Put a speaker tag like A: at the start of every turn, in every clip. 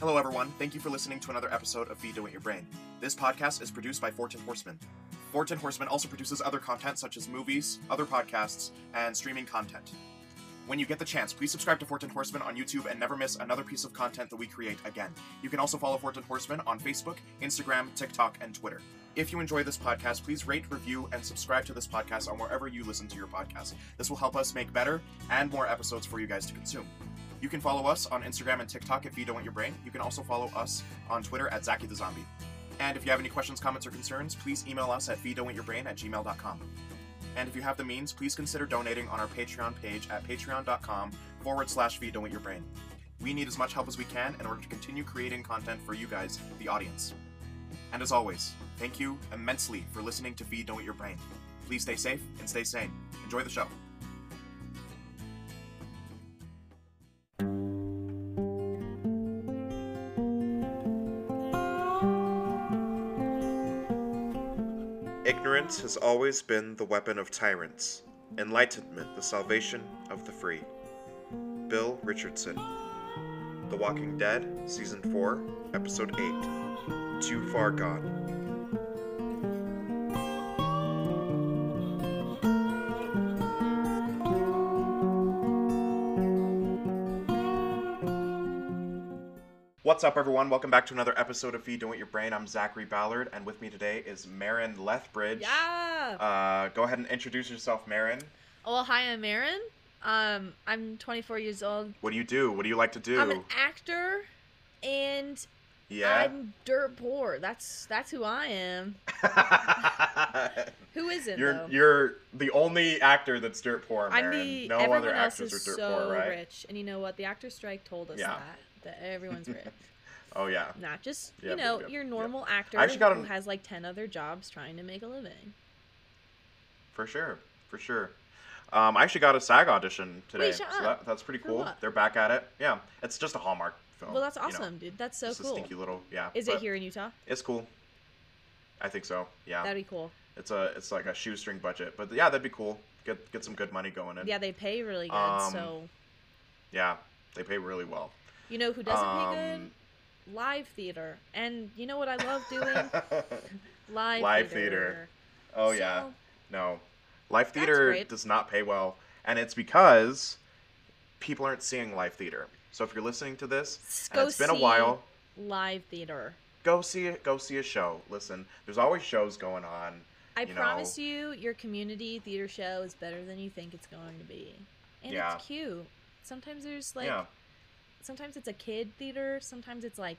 A: Hello, everyone. Thank you for listening to another episode of Feed Don't Eat Your Brain. This podcast is produced by 4 Tin Horsemen. Fortune Horseman also produces other content such as movies, other podcasts, and streaming content. When you get the chance, please subscribe to 4 Tin Horsemen on YouTube and never miss another piece of content that we create again. You can also follow 4 Tin Horsemen on Facebook, Instagram, TikTok, and Twitter. If you enjoy this podcast, please rate, review, and subscribe to this podcast on wherever you listen to your podcast. This will help us make better and more episodes for you guys to consume. You can follow us on Instagram and TikTok at Feed Don't Want Your Brain. You can also follow us on Twitter at Zacky the Zombie. And if you have any questions, comments, or concerns, please email us at feeddon'twantyourbrain at gmail.com. And if you have the means, please consider donating on our Patreon page at patreon.com forward slash feed don't want your brain. We need as much help as we can in order to continue creating content for you guys, the audience. And as always, thank you immensely for listening to Feed Don't Eat Your Brain. Please stay safe and stay sane. Enjoy the show. Has always been the weapon of tyrants, enlightenment the salvation of the free. Bill Richardson. The Walking Dead, Season 4, Episode 8. Too Far Gone. What's up, everyone? Welcome back to another episode of Feed Don't Eat Your Brain. I'm Zachary Ballard, and with me today is Maren Lethbridge.
B: Yeah.
A: Uh, go ahead and introduce yourself, Maren.
B: well, hi, I'm Maren. Um, I'm 24 years old.
A: What do you do? What do you like to do?
B: I'm an actor, and
A: yeah.
B: I'm dirt poor. That's that's who I am. Who isn't
A: you're
B: though?
A: you're the only actor that's dirt poor,
B: I'm the
A: no
B: everyone
A: other
B: else
A: actors
B: is
A: are dirt
B: so
A: poor, right?
B: rich, and you know what? The actor strike told us
A: Yeah.
B: that that everyone's rich.
A: Oh yeah.
B: Not just you know your normal actor
A: I actually got
B: who
A: an-
B: has like 10 other jobs trying to make a living.
A: For sure, for sure. Um, I actually got a SAG audition today,
B: shut
A: so that, that's pretty cool. They're back at it. Yeah, it's just a Hallmark film.
B: well, that's
A: you know.
B: awesome, dude. That's so cool.
A: a stinky little yeah.
B: Is it here in Utah?
A: It's cool. I think so. Yeah.
B: That'd be cool.
A: It's a it's like a shoestring budget, but yeah, that'd be cool. Get get some good money going in.
B: Yeah, they pay really good.
A: Um,
B: so
A: Yeah, they pay really well.
B: You know who doesn't pay good?
A: Um,
B: Live theater. And you know what I love doing? Live,
A: Live
B: theater.
A: theater. oh yeah. No, live theater does not pay well, and it's because people aren't seeing live theater. So if you're listening to this, and it's been a while,
B: Live theater.
A: go see it. Go see a show. Listen, there's always shows going on.
B: I
A: You know.
B: promise you, your community theater show is better than you think it's going to be. And
A: Yeah.
B: it's cute. Sometimes there's like,
A: yeah,
B: sometimes it's a kid theater, sometimes it's like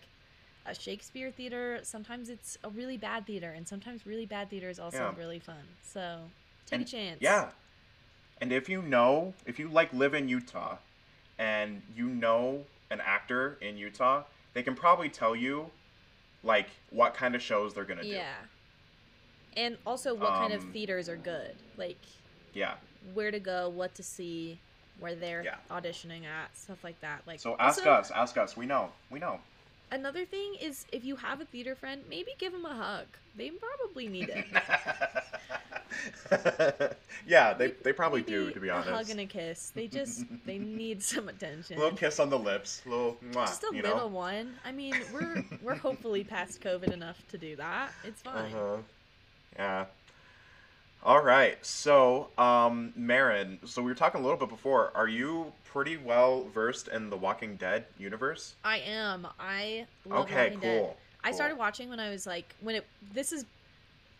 B: a Shakespeare theater, sometimes it's a really bad theater, and sometimes really bad theater is also
A: Yeah.
B: really fun. So take
A: And-
B: a chance.
A: yeah. And if you know, if you like live in Utah, and you know an actor in Utah, they can probably tell you, like, what kind of shows they're gonna do.
B: Yeah. And also, what kind of
A: Um,
B: theaters are good? Like,
A: Yeah.
B: where to go, what to see, where they're
A: Yeah.
B: auditioning at, stuff like that. Like,
A: So ask
B: also,
A: us. Ask us. We know. We know.
B: Another thing is, if you have a theater friend, maybe give them a hug. They probably need it.
A: yeah, they, they probably
B: Maybe
A: do, to be honest.
B: A hug and a kiss. They just they need some attention.
A: A little kiss on the lips, little mwah,
B: just a little
A: know.
B: one. I mean, we're we're hopefully past COVID enough to do that. It's fine.
A: Uh-huh. Yeah. All right. So, um, Maren. So we were talking a little bit before. Are you pretty well versed in the Walking Dead universe?
B: I am. I love
A: okay.
B: Walking
A: Cool.
B: Dead. I
A: Cool.
B: started watching when I was like when it. This is.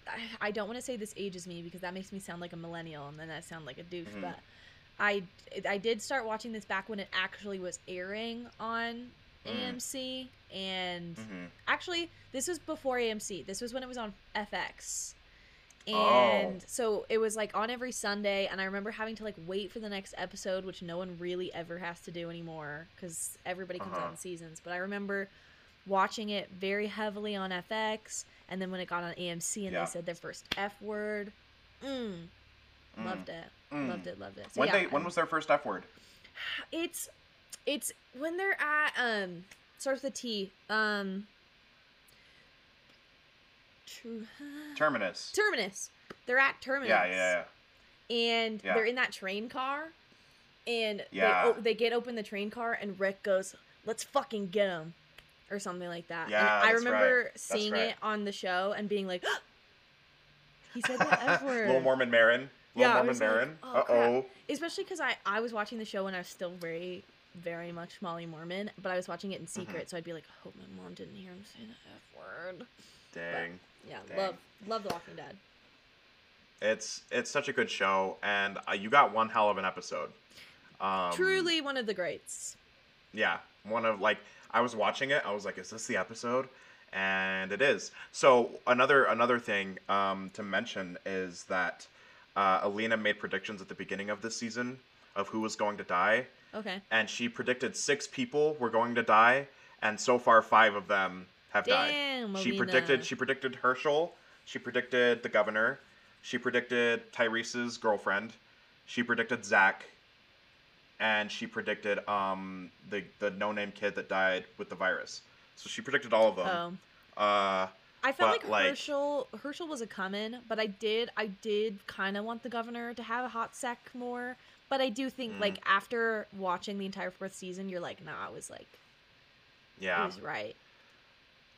B: I, I don't want to say this ages me because that makes me sound like a millennial and then I sound like a douche.
A: Mhm.
B: But I I did start watching this back when it actually was airing on
A: Mm.
B: AMC and
A: hmm
B: actually this was before AMC. This was when it was on FX.
A: Oh.
B: And so it was like on every Sunday and I remember having to like wait for the next episode which no one really ever has to do anymore cuz everybody comes
A: Uh-huh.
B: out in seasons. But I remember watching it very heavily on FX and then when it got on AMC and
A: Yeah.
B: they said their first F word, mm,
A: Mm.
B: loved it.
A: Mm.
B: Loved it, loved it. So
A: When
B: yeah,
A: they when was their first F word?
B: it's it's when they're at um starts with a T. Um True.
A: Terminus.
B: Terminus. They're at Terminus.
A: Yeah, yeah, yeah.
B: And
A: Yeah.
B: they're in that train car, and
A: Yeah.
B: they, o- they get open the train car, and Rick goes, "Let's fucking get him." or something like that.
A: Yeah,
B: and I remember
A: right.
B: Seeing
A: right.
B: it on the show and being like, oh! he said that F word.
A: Little Mormon Maren. Little
B: Yeah,
A: Mormon
B: like,
A: Maren.
B: oh,
A: uh oh.
B: Especially because I, I was watching the show when I was still very, very much Molly Mormon, but I was watching it in
A: Mm-hmm.
B: secret, so I'd be like, I hope my mom didn't hear him say the F word.
A: Dang.
B: Yeah,
A: Dang.
B: love love The Walking Dead.
A: It's it's such a good show, and uh, you got one hell of an episode. Um,
B: Truly one of the greats.
A: Yeah, one of like I was watching it. I was like, "Is this the episode?" And it is. So another another thing um, to mention is that uh, Alina made predictions at the beginning of this season of who was going to die,
B: Okay.
A: and she predicted six people were going to die, and so far five of them have died.
B: Damn,
A: She predicted. She predicted Hershel. She predicted the governor. She predicted Tyrese's girlfriend. She predicted Zach. And she predicted um the the no name kid that died with the virus. So she predicted all of them.
B: Oh.
A: Uh,
B: I felt like,
A: like-
B: Hershel Hershel was a coming, but I did I did kind of want the governor to have a hot sec more. But I do think
A: Mm.
B: like after watching the entire fourth season, you're like, nah, I was like,
A: yeah.
B: was right.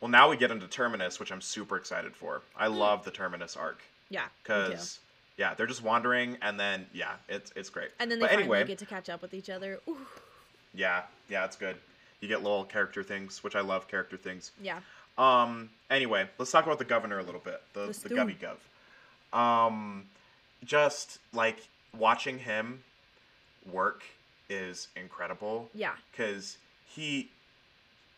A: Well, now we get into Terminus, which I'm super excited for. I love the Terminus arc
B: Yeah.
A: Because yeah, they're just wandering, and then yeah, it's it's great.
B: And then they
A: but
B: finally
A: anyway,
B: get to catch up with each other. Ooh,
A: yeah, yeah, it's good. You get little character things, which I love character things.
B: yeah.
A: Um. Anyway, let's talk about the governor a little bit. The
B: Let's
A: the. Govy Gov. Um, just like watching him work is incredible
B: Yeah.
A: because he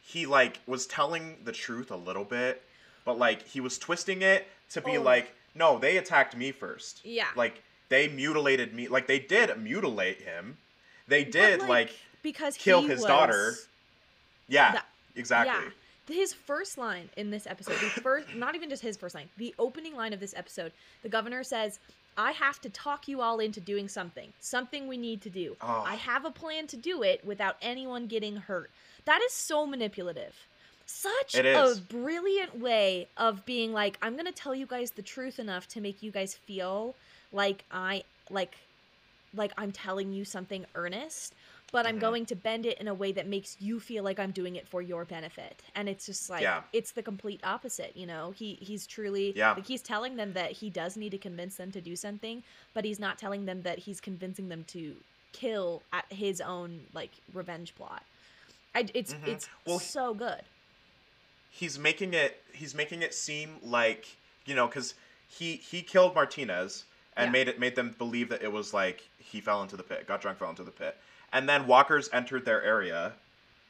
A: he like was telling the truth a little bit, but like he was twisting it to be
B: Oh.
A: like, no, they attacked me first.
B: Yeah.
A: Like they mutilated me. Like they did mutilate him. They did
B: like,
A: like,
B: Because
A: kill his daughter. yeah, exactly.
B: Yeah. His first line in this episode, the first, not even just his first line, the opening line of this episode, the governor says, I have to talk you all into doing something, something we need to do.
A: Oh.
B: I have a plan to do it without anyone getting hurt. That is so manipulative. Such a brilliant way of being like, I'm going to tell you guys the truth enough to make you guys feel like I, like, like I'm telling you something earnest, but I'm
A: Mhm.
B: going to bend it in a way that makes you feel like I'm doing it for your benefit. And it's just like
A: Yeah.
B: it's the complete opposite, you know. He he's truly
A: Yeah.
B: like he's telling them that he does need to convince them to do something, but he's not telling them that he's convincing them to kill at his own like revenge plot. I, it's
A: Mhm.
B: it's
A: Well,
B: so good.
A: he's making it he's making it seem like you know because he he killed martinez and
B: Yeah.
A: made it made them believe that it was like he fell into the pit got drunk fell into the pit and then walkers entered their area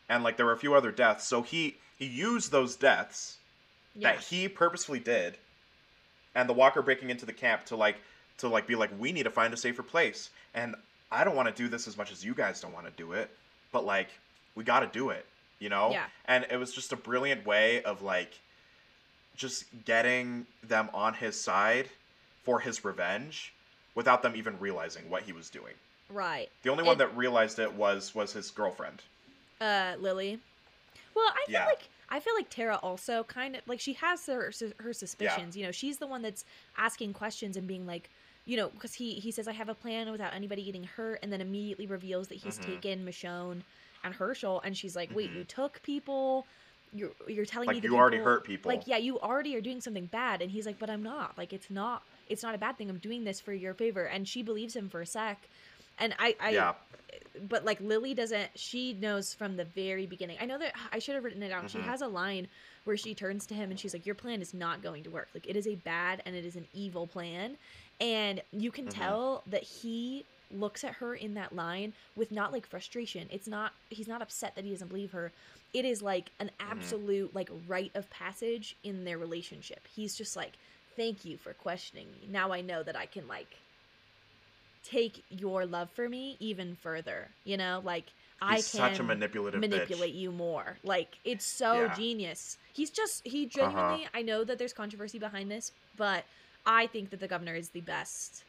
A: and like there were a few other deaths so he he used those deaths
B: Yeah.
A: that he purposefully did and the walker breaking into the camp to like to like be like we need to find a safer place and i don't want to do this as much as you guys don't want to do it but like we got to do it you know
B: Yeah.
A: and it was just a brilliant way of like just getting them on his side for his revenge without them even realizing what he was doing
B: right.
A: the only one that realized it was was his girlfriend
B: Uh Lily. Well, I feel
A: Yeah.
B: like I feel like Tara also kind of like she has her her suspicions. yeah. You know, she's the one that's asking questions and being like, you know, because he he says I have a plan without anybody getting hurt, and then immediately reveals that he's
A: Mhm.
B: taken Michonne and Hershel, and she's like, wait,
A: Mhm.
B: you took people. You're, you're telling me
A: like
B: the
A: you already
B: people-
A: hurt people
B: like yeah you already are doing something bad and he's like but i'm not like it's not it's not a bad thing i'm doing this for your favor and she believes him for a sec and i i
A: yeah
B: but like Lily doesn't she knows from the very beginning. I know that I should have written it down. She
A: Mhm.
B: has a line where she turns to him and she's like your plan is not going to work. Like it is a bad and it is an evil plan. And you can
A: Mhm.
B: tell that he looks at her in that line with not like frustration. It's not he's not upset that he doesn't believe her. It is like an
A: Mm-hmm.
B: absolute like rite of passage in their relationship. He's just like thank you for questioning me. Now I know that I can like take your love for me even further. You know, like I
A: he's
B: can
A: such a manipulative
B: manipulate
A: bitch.
B: you more. Like it's so
A: Yeah.
B: genius. He's just he
A: Uh-huh.
B: genuinely. I know that there's controversy behind this, but I think that the governor is the best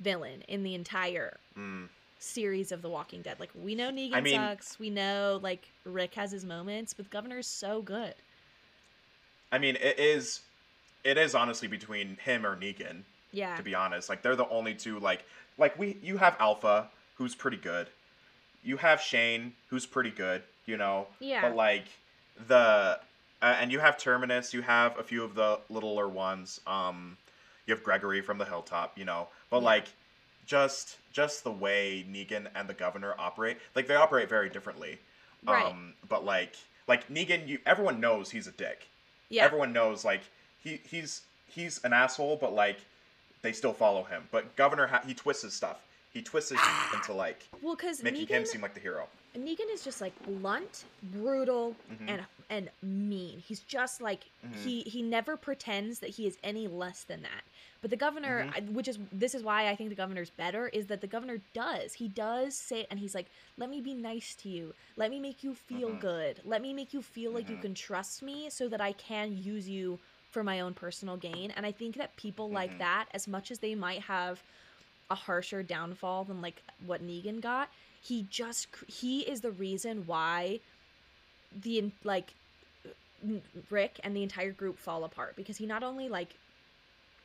B: villain in the entire
A: Mm.
B: series of The Walking Dead. Like we know Negan
A: I mean-
B: sucks. We know like Rick has his moments, but the governor's so good.
A: I mean, it is, it is honestly between him or Negan.
B: Yeah.
A: To be honest, like they're the only two. Like, like we, you have Alpha, who's pretty good. You have Shane, who's pretty good. You know.
B: Yeah.
A: But like, the uh, and you have Terminus, you have a few of the littler ones. Um, you have Gregory from the Hilltop, you know, but
B: Yeah.
A: like just just the way Negan and the Governor operate, like they operate very differently.
B: Right.
A: Um, but like like Negan, you everyone knows he's a dick.
B: Yeah.
A: Everyone knows like he he's he's an asshole, but like they still follow him. But Governor ha- he twists his stuff. He twists it into like
B: well, because
A: making
B: Negan,
A: him seem like the hero.
B: Negan is just like blunt, brutal,
A: Mhm.
B: and and mean. He's just like
A: Mhm.
B: he he never pretends that he is any less than that. But the governor,
A: Mhm.
B: Which is this is why I think the governor's better, is that the governor does he does say and he's like, let me be nice to you, let me make you feel
A: Mhm.
B: good, let me make you feel like you
A: Mhm.
B: can trust me, so that I can use you for my own personal gain. And I think that people like
A: Mhm.
B: that, as much as they might have a harsher downfall than like what Negan got. He just he is the reason why the like Rick and the entire group fall apart because he not only like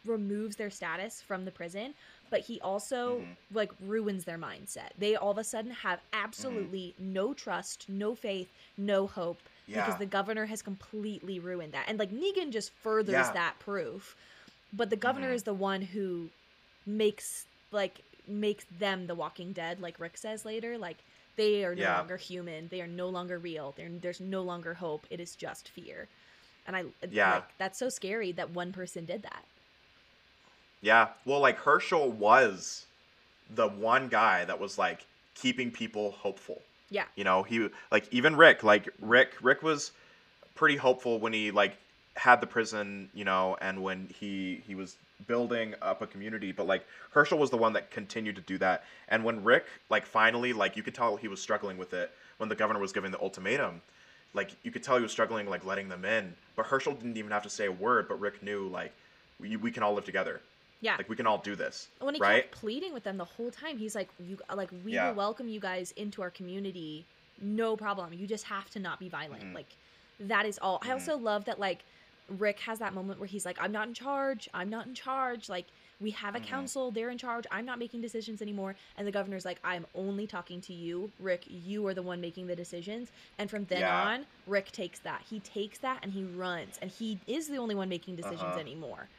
B: removes their status from the prison, but he also
A: Mhm.
B: like ruins their mindset. They all of a sudden have absolutely no trust, no faith, no hope
A: Yeah.
B: because the governor has completely ruined that. And like Negan just furthers
A: Yeah.
B: that proof. But the governor
A: Mhm.
B: is the one who makes like makes them the walking dead like Rick says later like they are no
A: Yeah.
B: longer human. They are no longer real. They're, there's no longer hope. It is just fear. And I
A: Yeah.
B: like that's so scary that one person did that.
A: Yeah. Well, like Hershel was the one guy that was like keeping people hopeful.
B: Yeah.
A: You know, he like even Rick, like Rick Rick was pretty hopeful when he like had the prison, you know, and when he he was building up a community, but like Hershel was the one that continued to do that. And when Rick like finally like you could tell he was struggling with it when the governor was giving the ultimatum. Like you could tell he was struggling like letting them in, but Hershel didn't even have to say a word, but Rick knew like we, we can all live together.
B: Yeah.
A: Like we can all do this,
B: when he
A: right?
B: kept pleading with them the whole time, he's like, "You like we
A: Yeah.
B: will welcome you guys into our community, no problem. You just have to not be violent."
A: Mhm.
B: Like that is all. I
A: Mhm.
B: also love that like Rick has that moment where he's like, "I'm not in charge. I'm not in charge." Like we have a
A: Mhm.
B: council, they're in charge. I'm not making decisions anymore. And the governor's like, "I'm only talking to you, Rick. You are the one making the decisions." And from then
A: Yeah.
B: on, Rick takes that. He takes that and he runs, and he is the only one making decisions
A: Uh-huh.
B: anymore.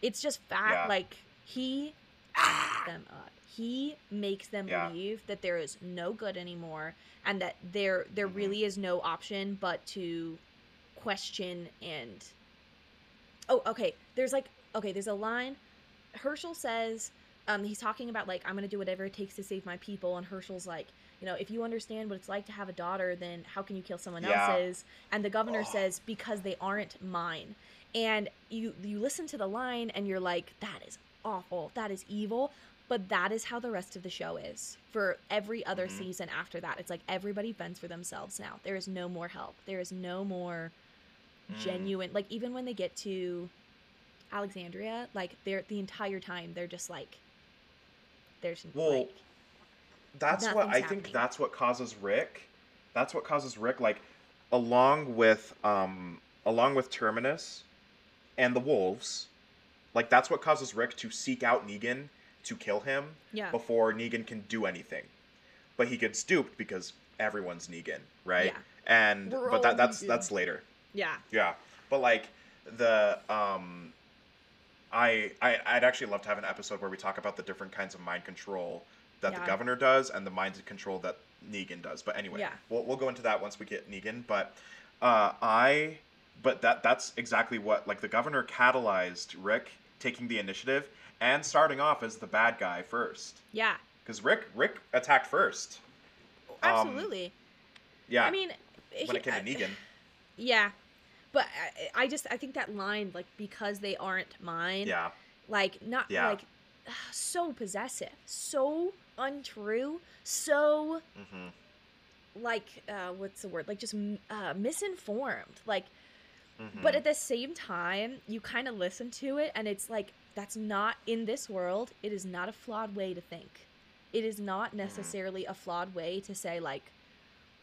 B: It's just fact
A: Yeah.
B: like he fucks them up. He makes them
A: Yeah.
B: believe that there is no good anymore and that there there
A: Mhm.
B: really is no option but to question and Oh, okay. There's like okay, there's a line Hershel says um he's talking about like I'm going to do whatever it takes to save my people and Hershel's like, you know, if you understand what it's like to have a daughter, then how can you kill someone
A: Yeah.
B: else's? And the governor
A: Ugh.
B: says because they aren't mine. And you you listen to the line and you're like that is awful. That is evil. But that is how the rest of the show is. For every other
A: Mhm.
B: season after that, it's like everybody fends for themselves now. There is no more help. There is no more
A: Mm.
B: genuine. Like even when they get to Alexandria, like they're the entire time they're just like, there's
A: Well,
B: like,
A: that's what
B: Nothing's
A: I think that's what causes Rick. That's what causes Rick like along with um along with Terminus and the wolves. Like that's what causes Rick to seek out Negan to kill him
B: yeah,
A: before Negan can do anything. But he gets duped because everyone's Negan, right?
B: Yeah.
A: And
B: We're
A: but that that's
B: Negan.
A: that's later.
B: Yeah,
A: Yeah, but like the um, I I I'd actually love to have an episode where we talk about the different kinds of mind control that
B: Yeah.
A: the governor does and the mind control that Negan does. But anyway,
B: Yeah.
A: we'll we'll go into that once we get Negan. But uh, I but that that's exactly what like the governor catalyzed Rick taking the initiative and starting off as the bad guy first
B: yeah,
A: because Rick Rick attacked first. Um,
B: absolutely.
A: Yeah,
B: I mean,
A: when it
B: he-
A: came to Negan.
B: yeah, but I, I just I think that line like because they aren't mine,
A: Yeah,
B: like not
A: Yeah.
B: like so possessive, so untrue, so
A: hmm
B: like uh what's the word? Like just uh misinformed like
A: hmm
B: but at the same time you kind of listen to it and it's like that's not in this world it is not a flawed way to think. It is not necessarily a flawed way to say like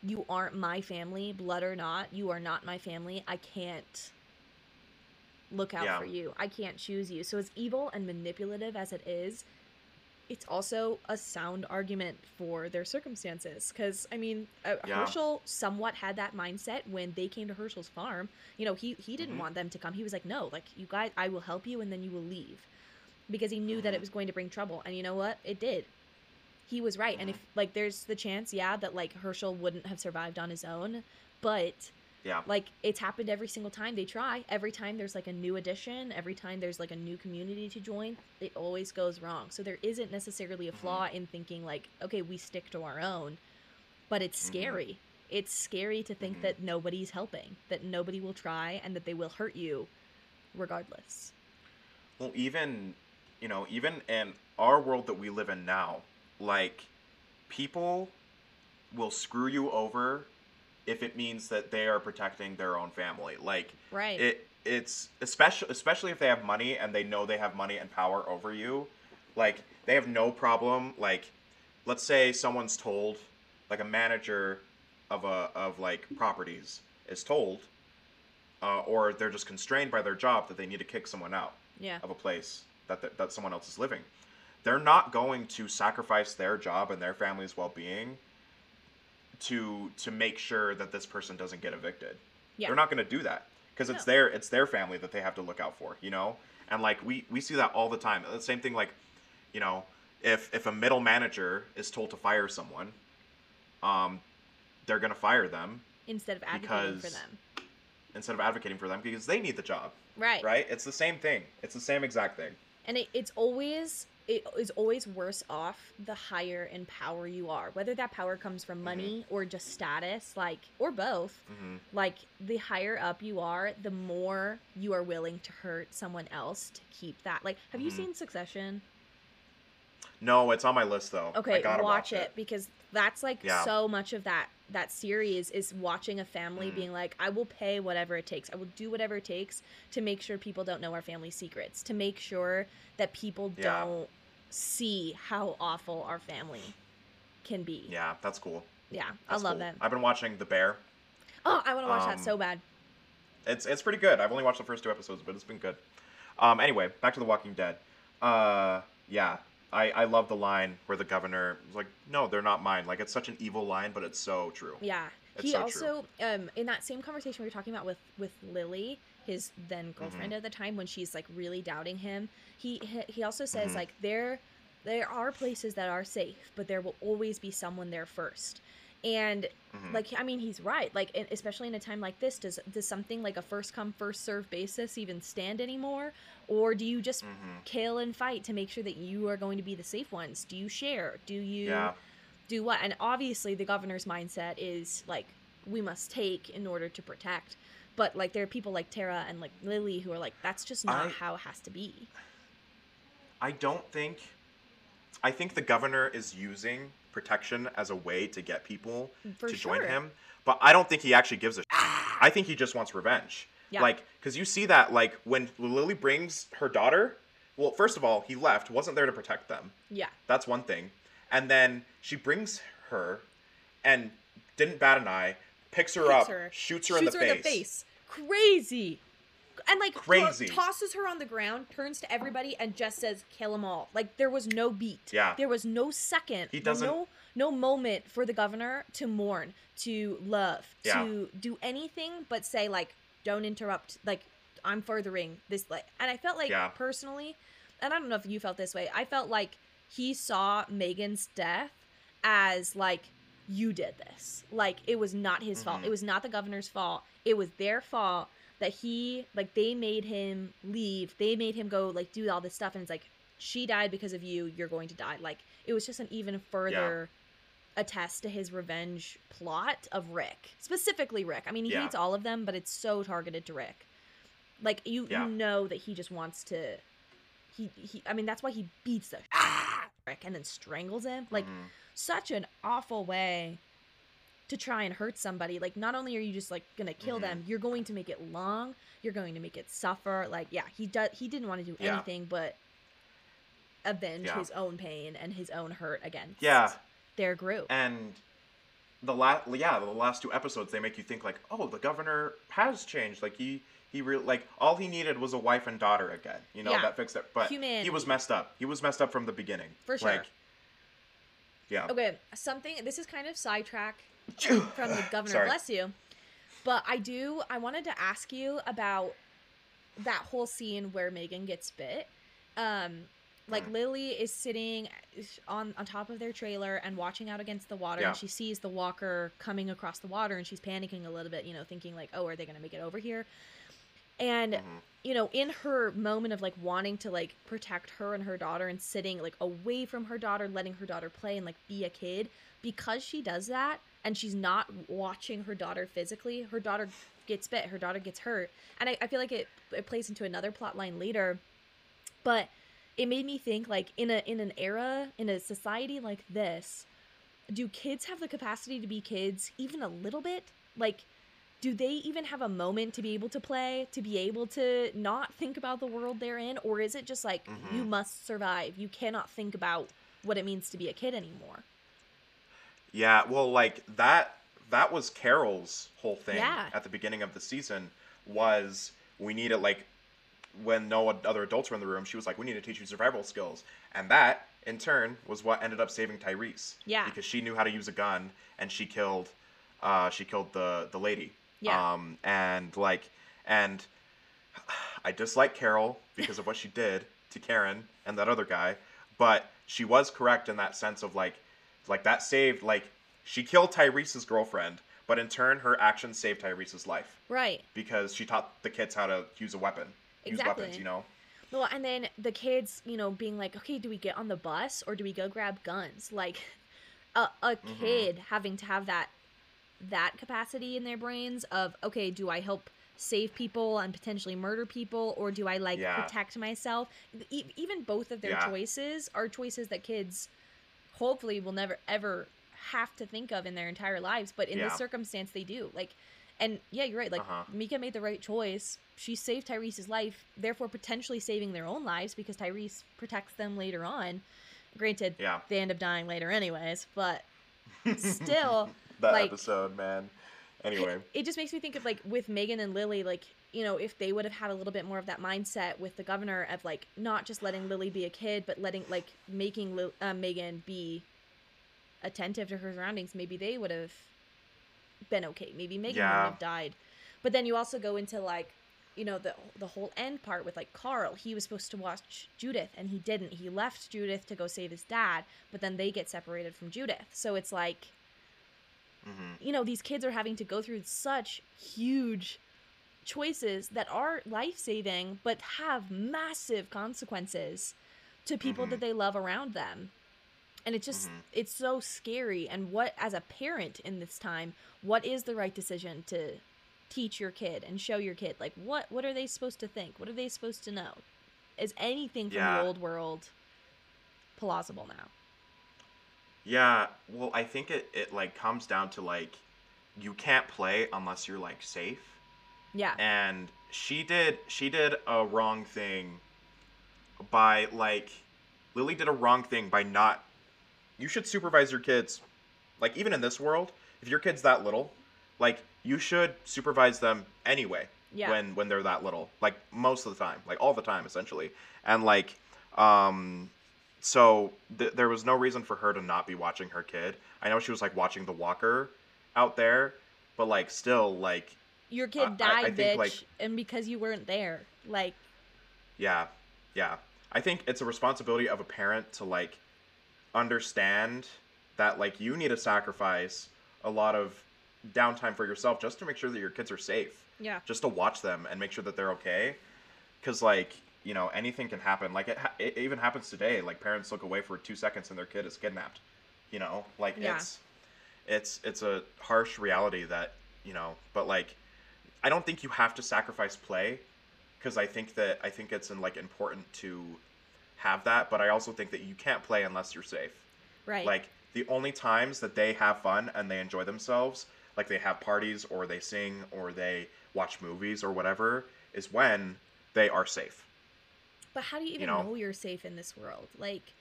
B: you aren't my family blood or not you are not my family i can't look out
A: Yeah.
B: for you. I can't choose you. So as evil and manipulative as it is it's also a sound argument for their circumstances. Because i mean uh,
A: Yeah.
B: hershel somewhat had that mindset when they came to hershel's farm. You know he he didn't
A: Mhm.
B: want them to come. He was like no like you guys i will help you and then you will leave. Because he knew that it was going to bring trouble. And you know what? It did he was right and
A: Mhm.
B: if like there's the chance yeah that like hershel wouldn't have survived on his own but
A: Yeah.
B: like it's happened every single time they try every time there's like a new addition every time there's like a new community to join it always goes wrong so there isn't necessarily a
A: Mhm.
B: flaw in thinking like okay we stick to our own but it's
A: Mhm.
B: scary it's scary to think
A: Mhm.
B: that nobody's helping that nobody will try and that they will hurt you regardless
A: Well, even you know, even in our world that we live in now, like people will screw you over if it means that they are protecting their own family. Like
B: right.
A: it it's especially especially if they have money and they know they have money and power over you like they have no problem like let's say someone's told like a manager of a of like properties is told uh, or they're just constrained by their job that they need to kick someone out
B: yeah.
A: of a place that th- that someone else is living they're not going to sacrifice their job and their family's well-being to to make sure that this person doesn't get evicted.
B: Yeah.
A: they're not going to do that because it's their it's their family that they have to look out for you know? And like we we see that all the time. The same thing like you know if if a middle manager is told to fire someone um they're going to fire them
B: instead of advocating for
A: because-
B: them.
A: instead of advocating for them because they need the job.
B: Right.
A: Right? It's the same thing. It's the same exact thing.
B: And it, it's always it is always worse off the higher in power you are whether that power comes from money or just status like or both
A: hmm
B: like the higher up you are the more you are willing to hurt someone else to keep that like have you
A: Mhm.
B: seen succession
A: no it's on my list though I
B: okay
A: gotta
B: watch, it. because that's like
A: Yeah.
B: so much of that that series is watching a family
A: Mhm.
B: being like i will pay whatever it takes i will do whatever it takes to make sure people don't know our family secrets to make sure that people
A: Yeah.
B: don't see how awful our family can be
A: yeah that's cool
B: yeah
A: That's
B: i love
A: cool.
B: that
A: i've been watching the bear
B: oh i want to watch
A: Um,
B: that so bad
A: It's it's pretty good. I've only watched the first two episodes, but it's been good. Um, anyway, back to The Walking Dead. Uh, yeah, I I love the line where the governor was like, "No, they're not mine." Like it's such an evil line, but it's so true.
B: Yeah.
A: It's
B: he
A: so
B: also um in that same conversation we were talking about with with Lily, his then
A: Mm-hmm.
B: girlfriend at the time when she's like really doubting him, he he- also says
A: Mhm.
B: like there there are places that are safe, but there will always be someone there first. And
A: Mhm.
B: like I mean he's right. Like especially in a time like this does does something like a first come first serve basis even stand anymore or do you just
A: Mhm.
B: kill and fight to make sure that you are going to be the safe ones? Do you share? Do you
A: Yeah.
B: do what? And obviously, the governor's mindset is like we must take in order to protect. But like there are people like Tara and like Lily who are like that's just not
A: I-
B: how it has to be.
A: I don't think. I think the governor is using protection as a way to get people mm,
B: For
A: to
B: sure.
A: join him, but I don't think he actually gives a. I think he just wants revenge.
B: Yeah.
A: Like, because you see that, like, when Lily brings her daughter. Well, first of all, he left, wasn't there to protect them.
B: Yeah,
A: That's one thing. And then she brings her, and didn't bat an eye. Picks her
B: Hits
A: up,
B: her,
A: shoots her,
B: shoots
A: in,
B: her
A: the
B: in the face. Crazy. And like
A: Crazy.
B: tosses her on the ground, turns to everybody, and just says, "Kill them all." Like there was no beat.
A: Yeah.
B: There was no second.
A: He
B: no-
A: doesn't-
B: No, no moment for the governor to mourn, to love,
A: Yeah.
B: to do anything but say like, "Don't interrupt." Like I'm furthering this. Like, and I felt like
A: Yeah.
B: personally, and I don't know if you felt this way. I felt like he saw Megan's death as like you did this. Like it was not his fault.
A: Mhm.
B: It was not the governor's fault. It was their fault that he like they made him leave. They made him go like do all this stuff and it's like she died because of you. You're going to die. Like it was just an even further attest to his revenge plot of Rick. Specifically Rick. I mean, he
A: Yeah.
B: hates all of them, but it's so targeted to Rick. Like you
A: Yeah.
B: you know that he just wants to he, he I mean that's why he beats the shit out of Rick and then strangles him. Like
A: Mhm.
B: Such an awful way to try and hurt somebody. Like not only are you just like gonna kill
A: Mhm.
B: them, you're going to make it long. You're going to make it suffer. Like yeah, he does. He didn't want to do
A: Yeah.
B: anything but avenge
A: Yeah.
B: his own pain and his own hurt against
A: Yeah.
B: their group.
A: and the last yeah the last two episodes they make you think like oh the governor has changed like he he really like all he needed was a wife and daughter again you know
B: Yeah.
A: that fixed it but he was messed up he was messed up from the beginning
B: For sure.
A: like yeah
B: Okay, something. This is kind of sidetrack from the governor.
A: Sorry.
B: Bless you. But I do. I wanted to ask you about that whole scene where Megan gets bit. Um, like
A: Mm.
B: Lily is sitting on on top of their trailer and watching out against the water,
A: Yeah.
B: and she sees the walker coming across the water, and she's panicking a little bit, you know, thinking like, "Oh, are they gonna make it over here?" And
A: Mhm.
B: You know, in her moment of like wanting to like protect her and her daughter and sitting like away from her daughter, letting her daughter play and like be a kid, because she does that and she's not watching her daughter physically, her daughter gets bit, her daughter gets hurt. And I, I feel like it, it plays into another plot line later. But it made me think like in a in an era, in a society like this, do kids have the capacity to be kids even a little bit? Like do they even have a moment to be able to play to be able to not think about the world they're in or is it just like
A: Mhm.
B: you must survive you cannot think about what it means to be a kid anymore
A: Yeah, well, like that that was Carol's whole thing
B: Yeah.
A: at the beginning of the season was we needed like when no other adults were in the room, she was like, "We need to teach you survival skills," and that in turn was what ended up saving Tyrese.
B: Yeah.
A: because she knew how to use a gun and she killed, uh, she killed the the lady.
B: Yeah.
A: Um, and like, and I dislike Carol because of what she did to Karen and that other guy, but she was correct in that sense of like, like that saved like she killed Tyrese's girlfriend, but in turn her actions saved Tyrese's life
B: right
A: because she taught the kids how to use a weapon, use
B: Exactly.
A: weapons, you know.
B: well and then the kids you know being like okay do we get on the bus or do we go grab guns like a, a
A: Mhm.
B: kid having to have that that capacity in their brains of okay do i help save people and potentially murder people or do i like
A: Yeah.
B: protect myself e- even both of their
A: Yeah.
B: choices are choices that kids hopefully will never ever have to think of in their entire lives but in
A: Yeah.
B: this circumstance they do like and yeah you're right like
A: Uh-huh.
B: mika made the right choice she saved tyrese's life therefore potentially saving their own lives because tyrese protects them later on granted
A: Yeah.
B: they end up dying later anyways but still
A: that
B: like-
A: episode, man. Anyway,
B: it just makes me think of like with Megan and Lily, like, you know, if they would have had a little bit more of that mindset with the governor of like not just letting Lily be a kid, but letting like making Lil- uh, Megan be attentive to her surroundings, maybe they would have been okay. Maybe Megan
A: Yeah.
B: wouldn't have died. But then you also go into like, you know, the the whole end part with like Carl. He was supposed to watch Judith and he didn't. He left Judith to go save his dad, but then they get separated from Judith. So it's like
A: hmm
B: you know these kids are having to go through such huge choices that are life-saving but have massive consequences to people
A: Mhm.
B: that they love around them. And it's just
A: Mhm.
B: it's so scary. And what as a parent in this time what is the right decision to teach your kid and show your kid? Like what what are they supposed to think? What are they supposed to know? Is anything from
A: Yeah.
B: the old world plausible now
A: Yeah, well, I think it, it like comes down to like you can't play unless you're like safe.
B: yeah
A: And she did she did a wrong thing by like Lily did a wrong thing by not you should supervise your kids. Like even in this world, if your kid's that little, like you should supervise them anyway
B: yeah
A: when when they're that little like most of the time like all the time essentially and like um so th- there was no reason for her to not be watching her kid. I know she was like watching the walker out there but like still like
B: your kid
A: I- I
B: died,
A: think,
B: bitch,
A: like-
B: and because you weren't there, like,
A: yeah yeah. I think it's a responsibility of a parent to like understand that like you need to sacrifice a lot of downtime for yourself just to make sure that your kids are safe.
B: Yeah,
A: just to watch them and make sure that they're okay. Because like you know anything can happen like it, ha- it even happens today like parents look away for two seconds and their kid is kidnapped you know like
B: Yeah.
A: it's it's it's a harsh reality that you know but like i don't think you have to sacrifice play because i think that i think it's in, like important to have that but i also think that you can't play unless you're safe
B: right,
A: like the only times that they have fun and they enjoy themselves, like they have parties or they sing or they watch movies or whatever, is when they are safe.
B: But how do you even
A: know.
B: know. you're safe in this world? Like,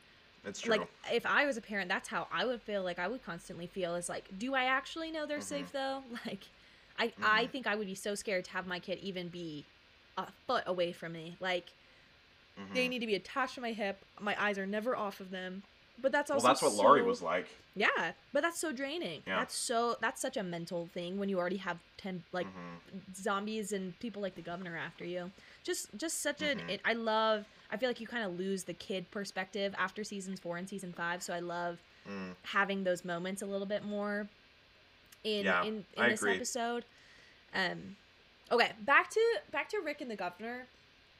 A: It's true.
B: like if I was a parent, that's how I would feel. Like I would constantly feel is like, do I actually know they're
A: Mhm.
B: safe though? Like, I I
A: Mhm.
B: think I would be so scared to have my kid even be a foot away from me. Like they
A: Mhm.
B: need to be attached to my hip. My eyes are never off of them. But that's
A: well,
B: also
A: that's what
B: Lori
A: was like.
B: Yeah, but that's so draining.
A: Yeah.
B: That's so that's such a mental thing when you already have ten like
A: Mhm.
B: zombies and people like the governor after you. Just just such an
A: Mhm.
B: it, I love I feel like you kind of lose the kid perspective after seasons 4 and season 5, so I love
A: Mm.
B: having those moments a little bit more in
A: Yeah,
B: in, in this
A: agree.
B: episode. Um okay, back to back to Rick and the governor.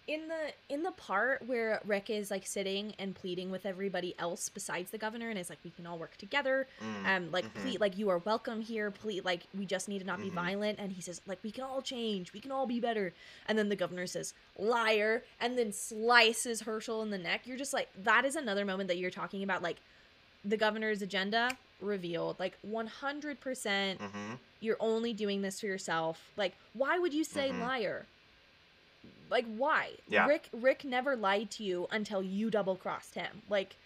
B: In the in the part where Rick is like sitting and pleading with everybody else besides the governor and is like we can all work together
A: Mm.
B: um like
A: Mhm.
B: please like you are welcome here please like we just need to not be
A: Mhm.
B: violent and he says like we can all change we can all be better and then the governor says liar and then slices herschel in the neck you're just like that is another moment that you're talking about like the governor's agenda revealed like 100%
A: Mhm.
B: you're only doing this for yourself like why would you say
A: Mhm.
B: liar like why
A: Yeah.
B: rick rick never lied to you until you double crossed him like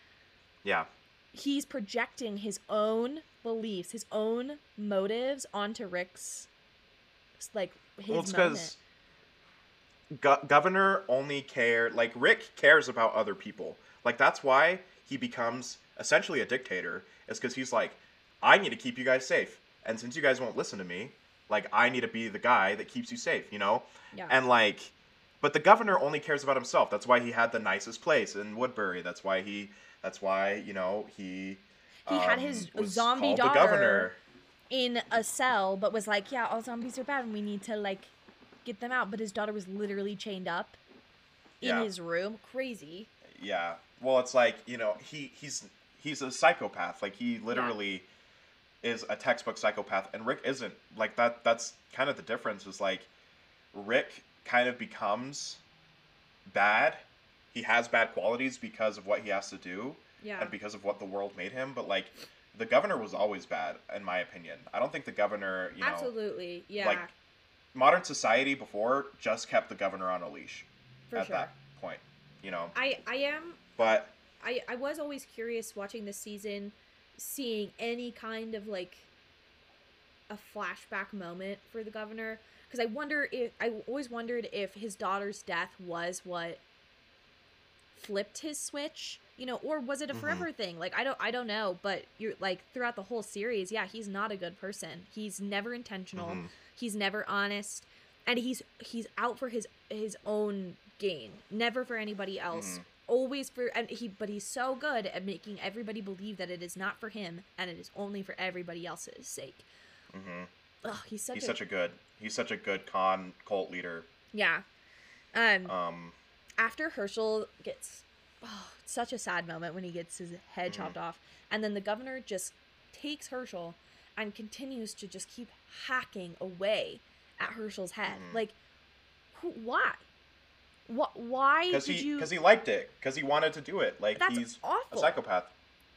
A: Yeah.
B: he's projecting his own beliefs, his own motives onto Rick's like his
A: well, it's
B: moment.
A: because Go- governor only care like Rick cares about other people. Like that's why he becomes essentially a dictator. Is because he's like, I need to keep you guys safe, and since you guys won't listen to me, like I need to be the guy that keeps you safe. You know,
B: Yeah.
A: and like, but the governor only cares about himself. That's why he had the nicest place in Woodbury. That's why he. That's why you know he.
B: He had
A: um,
B: his zombie daughter
A: The governor.
B: in a cell, but was like, yeah, all zombies are bad and we need to like get them out. But his daughter was literally chained up in
A: Yeah.
B: his room. Crazy.
A: Yeah. Well, it's like you know he he's he's a psychopath. Like he literally is a textbook psychopath, and Rick isn't. Like that. That's kind of the difference. Is like Rick kind of becomes bad. He has bad qualities because of what he has to do
B: Yeah.
A: and because of what the world made him. But like the governor was always bad, in my opinion. I don't think the governor, you know,
B: Absolutely. Yeah.
A: like modern society before just kept the governor on a leash
B: for
A: at
B: sure.
A: that point. You know,
B: I I am
A: but
B: I, I was always curious watching this season, seeing any kind of like a flashback moment for the governor. Because I wonder if I always wondered if his daughter's death was what flipped his switch, you know, or was it a
A: Mhm.
B: forever thing? Like I don't I don't know, but you're like throughout the whole series, yeah, he's not a good person. He's never intentional.
A: mhm.
B: He's never honest, and he's he's out for his his own gain, never for anybody else.
A: Mhm.
B: Always for and he, but he's so good at making everybody believe that it is not for him and it is only for everybody else's sake. Oh, he's such
A: he's
B: a
A: such a good he's such a good con cult leader
B: yeah. Um,
A: um
B: after Hershel gets oh, it's such a sad moment when he gets his head
A: Mhm.
B: chopped off, and then the governor just takes Hershel and continues to just keep hacking away at Hershel's head.
A: Mhm.
B: Like, who, why? What? Why
A: because
B: did
A: he
B: you?
A: because he liked it because he wanted to do it like
B: that's
A: he's a
B: awful.
A: psychopath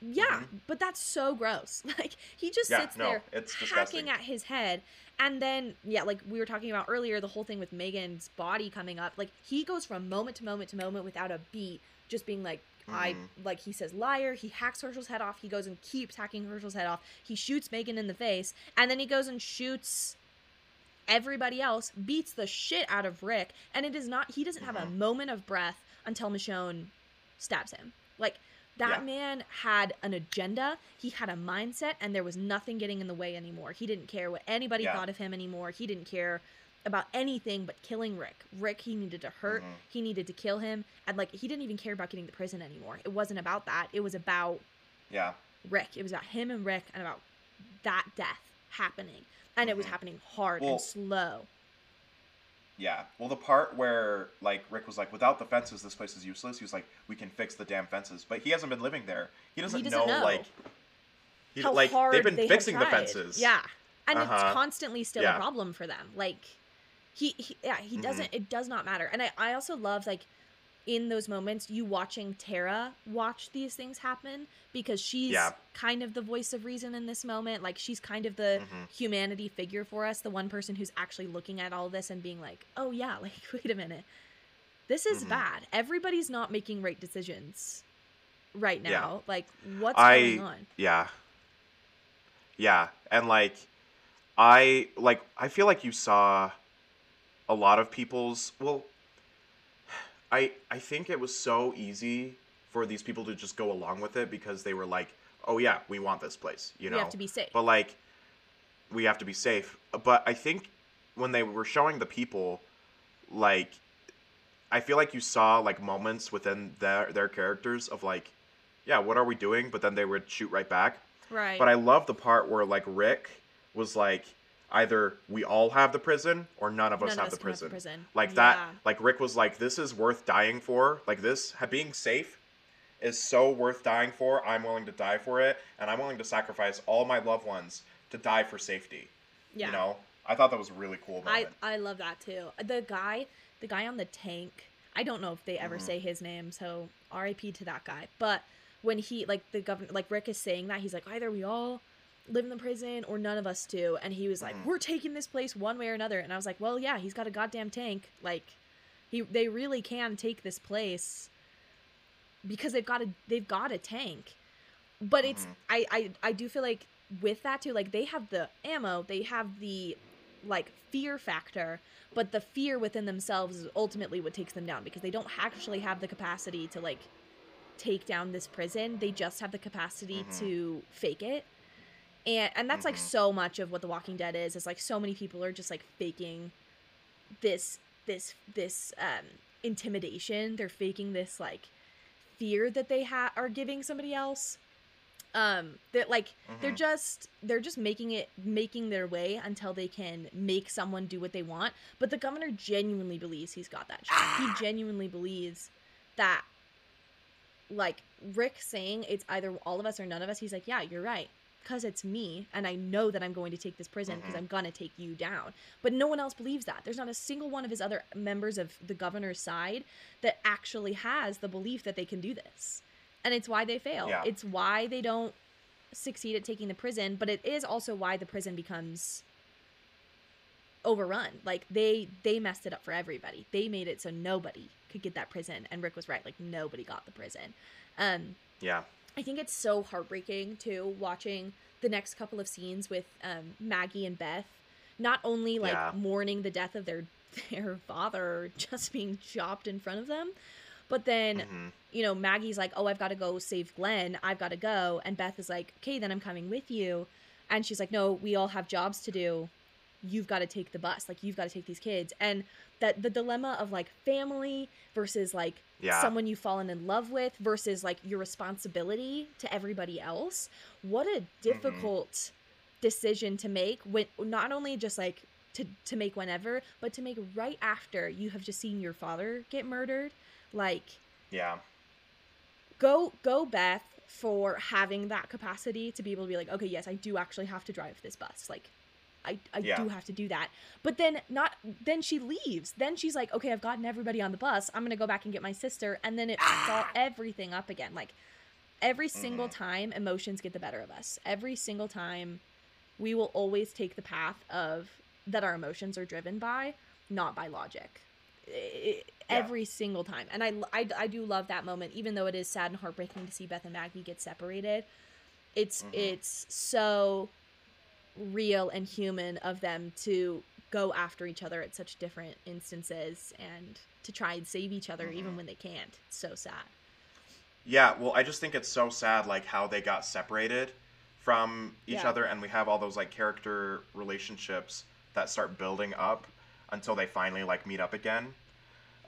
B: Yeah,
A: Mhm.
B: but that's so gross. Like he just
A: Yeah,
B: sits
A: no,
B: there
A: it's
B: hacking
A: disgusting.
B: at his head, and then yeah, like we were talking about earlier, the whole thing with Megan's body coming up. Like he goes from moment to moment to moment without a beat, just being like. I
A: Mhm.
B: like he says liar. He hacks Hershel's head off. He goes and keeps hacking Hershel's head off. He shoots Megan in the face, and then he goes and shoots everybody else. Beats the shit out of Rick, and it is not. He doesn't have a
A: Mhm.
B: moment of breath until Michonne stabs him. Like that
A: Yeah.
B: man had an agenda. He had a mindset, and there was nothing getting in the way anymore. He didn't care what anybody
A: Yeah.
B: thought of him anymore. He didn't care about anything but killing Rick. Rick, he needed to hurt.
A: Mhm.
B: He needed to kill him, and like he didn't even care about getting to prison anymore. It wasn't about that. It was about
A: yeah
B: Rick. It was about him and Rick, and about that death happening, and it was
A: Mhm.
B: happening hard
A: Well-
B: and slow.
A: Yeah well the part where like rick was like without the fences this place is useless he was like we can fix the damn fences but he hasn't been living there he doesn't,
B: doesn't
A: know,
B: know
A: like he,
B: How
A: like
B: hard
A: they've been
B: they
A: fixing the fences
B: Yeah, and it's
A: Uh-huh.
B: constantly still
A: Yeah.
B: a problem for them. Like he, he yeah, he
A: Mhm.
B: doesn't. It does not matter. And I, I also love like in those moments you watching Tara watch these things happen because she's
A: Yeah.
B: kind of the voice of reason in this moment. Like she's kind of the
A: Mhm.
B: humanity figure for us, the one person who's actually looking at all this and being like, "Oh yeah, like wait a minute. This is
A: Mhm.
B: bad. Everybody's not making right decisions." right now.
A: Yeah.
B: Like what's
A: I
B: going on?
A: yeah. Yeah, and like I like I feel like you saw a lot of people's well I I think it was so easy for these people to just go along with it because they were like, "Oh yeah, we want this place," you know.
B: we have to be safe.
A: But like we have to be safe. But I think when they were showing the people like I feel like you saw like moments within their their characters of like, yeah, what are we doing? But then they would shoot right back.
B: right.
A: But I love the part where like Rick was like either we all have the prison or none of us,
B: None
A: have,
B: of
A: the
B: us can have the
A: prison.
B: prison.
A: Like that like Rick was like this is worth dying for. Like this being safe is so worth dying for. I'm willing to die for it and I'm willing to sacrifice all my loved ones to die for safety.
B: yeah.
A: You know? I thought that was really cool
B: I
A: moment.
B: I love that too. The guy, the guy on the tank. I don't know if they ever
A: Mhm.
B: say his name, so R.I.P. to that guy. But when he like the governor, like Rick is saying that he's like either we all live in the prison or none of us do, and he was like
A: Mhm.
B: we're taking this place one way or another, and I was like well yeah he's got a goddamn tank like he they really can take this place because they've got a they've got a tank but it's
A: Mhm.
B: I, I i do feel like with that too like they have the ammo they have the like fear factor but the fear within themselves is ultimately what takes them down because they don't actually have the capacity to like take down this prison they just have the capacity
A: Mhm.
B: to fake it and and that's like
A: Mhm.
B: so much of what the walking dead is is like so many people are just like faking this this this um intimidation they're faking this like fear that they ha- are giving somebody else um that like they're
A: Mhm.
B: just they're just making it making their way until they can make someone do what they want but the governor genuinely believes he's got that shit. he genuinely believes that like rick saying it's either all of us or none of us he's like yeah you're right because it's me and i know that i'm going to take this prison because
A: Mhm.
B: i'm gonna take you down. But no one else believes that. There's not a single one of his other members of the governor's side that actually has the belief that they can do this. And it's why they fail.
A: Yeah.
B: it's why they don't succeed at taking the prison but it is also why the prison becomes overrun. Like they they messed it up for everybody. They made it so nobody could get that prison and rick was right like nobody got the prison. Um
A: yeah.
B: I think it's so heartbreaking too watching the next couple of scenes with um, Maggie and Beth, not only like
A: Yeah.
B: mourning the death of their their father just being chopped in front of them, but then
A: Mhm.
B: you know Maggie's like, "Oh, I've got to go save Glenn. I've got to go," and Beth is like, "Okay, then I'm coming with you," and she's like, "No, we all have jobs to do. You've got to take the bus. Like you've got to take these kids." And that the dilemma of like family versus like
A: Yeah.
B: someone you've fallen in love with versus like your responsibility to everybody else. What a mm-hmm. difficult decision to make when not only just like to to make whenever, but to make right after you have just seen your father get murdered. Like
A: Yeah.
B: go go Beth for having that capacity to be able to be like, okay, yes, I do actually have to drive this bus. Like I, I
A: Yeah.
B: do have to do that. But then not then she leaves. Then she's like, okay, I've gotten everybody on the bus. I'm gonna go back and get my sister, and then it all everything up again. Like every single
A: Mhm.
B: time emotions get the better of us. Every single time we will always take the path of that our emotions are driven by, not by logic. I-
A: Yeah.
B: Every single time. And I, I, I do love that moment, even though it is sad and heartbreaking to see Beth and Maggie get separated. It's
A: Mhm.
B: it's so real and human of them to go after each other at such different instances and to try and save each other even
A: Mhm.
B: when they can't. It's so sad.
A: Yeah, well, I just think it's so sad, like how they got separated from each
B: Yeah.
A: other, and we have all those like character relationships that start building up until they finally like meet up again.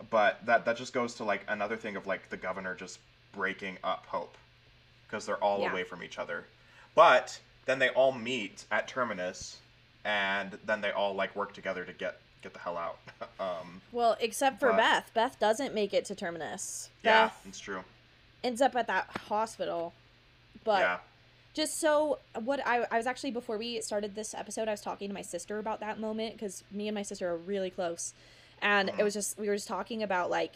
A: But that that just goes to like another thing of like the governor just breaking up hope because they're all
B: Yeah.
A: away from each other. But then they all meet at terminus, and then they all like work together to get get the hell out. um,
B: Well, except for
A: But-
B: Beth. Beth doesn't make it to Terminus.
A: yeah,
B: Beth
A: it's true.
B: ends up at that hospital. But
A: yeah,
B: just so what I, I was actually before we started this episode i was talking to my sister about that moment because me and my sister are really close and
A: Mhm.
B: it was just we were just talking about like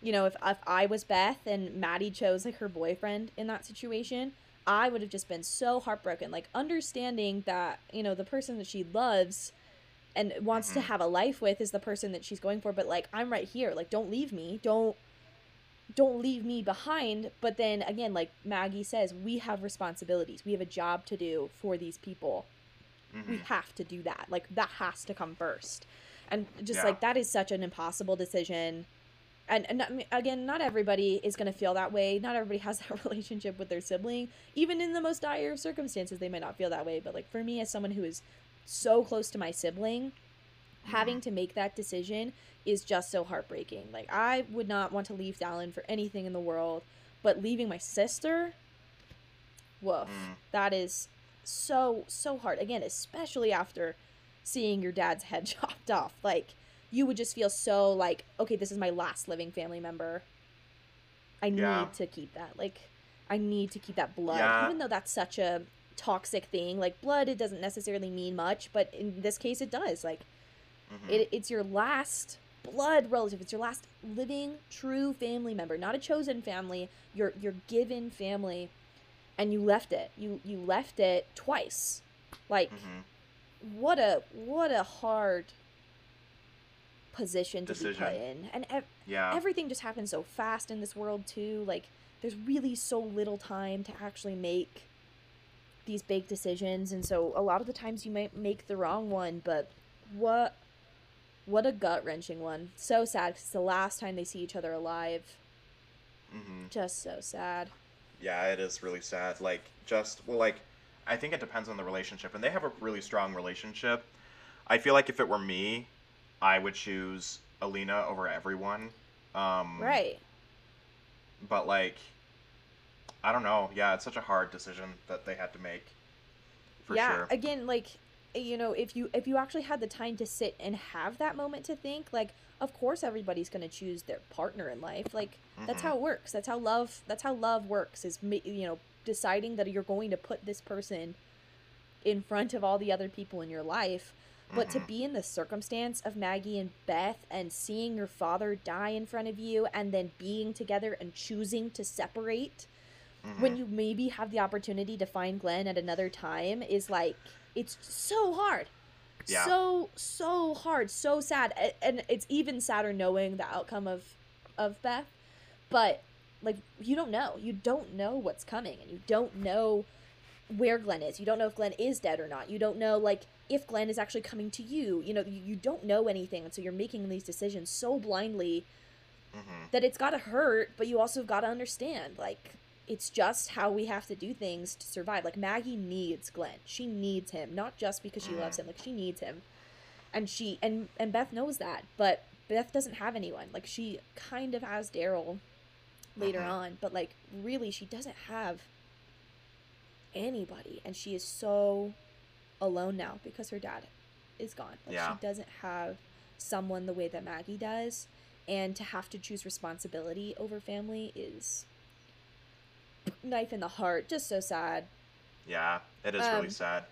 B: you know if, if i was beth and maggie chose like her boyfriend in that situation i would have just been so heartbroken like understanding that you know the person that she loves and wants to
A: Mhm.
B: have a life with is the person that she's going for but like i'm right here like don't leave me don't don't leave me behind. But then again, like Maggie says, we have responsibilities. We have a job to do for these people. We
A: Mhm.
B: have to do that. Like that has to come first. And just
A: Yeah.
B: like that is such an impossible decision. And, and again, not everybody is going to feel that way. Not everybody has that relationship with their sibling. Even in the most dire of circumstances, they might not feel that way. But like for me, as someone who is so close to my sibling, having to make that decision is just so heartbreaking. Like I would not want to leave Dallin for anything in the world, but leaving my sister, woof,
A: Mm.
B: that is so so hard. Again, especially after seeing your dad's head chopped off, like you would just feel so like, okay, this is my last living family member. I
A: Yeah.
B: need to keep that. Like I need to keep that blood,
A: Yeah.
B: even though that's such a toxic thing. Like blood, it doesn't necessarily mean much, but in this case, it does. Like
A: Mhm.
B: it, it's your last blood relative. It's your last living true family member, not a chosen family. Your your given family, and you left it. You you left it twice. Like
A: Mhm.
B: what a what a hard position to be put in, and ev-
A: Yeah.
B: everything just happens so fast in this world too. Like there's really so little time to actually make these big decisions, and so a lot of the times you might make the wrong one. But what what a gut wrenching one. So sad 'cause it's the last time they see each other alive.
A: hmm
B: Just so sad.
A: Yeah, it is really sad. Like, just well, like, I think it depends on the relationship, and they have a really strong relationship. I feel like if it were me, I would choose Alina over everyone. Um,
B: Right.
A: But like, I don't know. Yeah, it's such a hard decision that they had to make. For
B: yeah
A: sure.
B: again like you know if you if you actually had the time to sit and have that moment to think like of course everybody's going to choose their partner in life like that's
A: Mhm.
B: how it works that's how love that's how love works is you know deciding that you're going to put this person in front of all the other people in your life but to
A: Mhm.
B: be in the circumstance of Maggie and Beth and seeing your father die in front of you and then being together and choosing to separate when
A: Mhm.
B: you maybe have the opportunity to find Glenn at another time is like it's so hard.
A: Yeah.
B: So so hard, so sad. And it's even sadder knowing the outcome of of Beth. But like you don't know. You don't know what's coming and you don't know where Glenn is. You don't know if Glenn is dead or not. You don't know like if Glenn is actually coming to you. You know, you, you don't know anything and so you're making these decisions so blindly
A: Mhm.
B: that it's got to hurt, but you also got to understand like it's just how we have to do things to survive. Like Maggie needs Glenn. She needs him, not just because she loves him. Like she needs him. And she and and Beth knows that, but Beth doesn't have anyone. Like she kind of has Daryl later
A: Mhm.
B: on, but like really she doesn't have anybody and she is so alone now because her dad is gone. Like
A: Yeah.
B: she doesn't have someone the way that Maggie does and to have to choose responsibility over family is knife in the heart just so sad
A: Yeah, it is
B: Um,
A: really sad.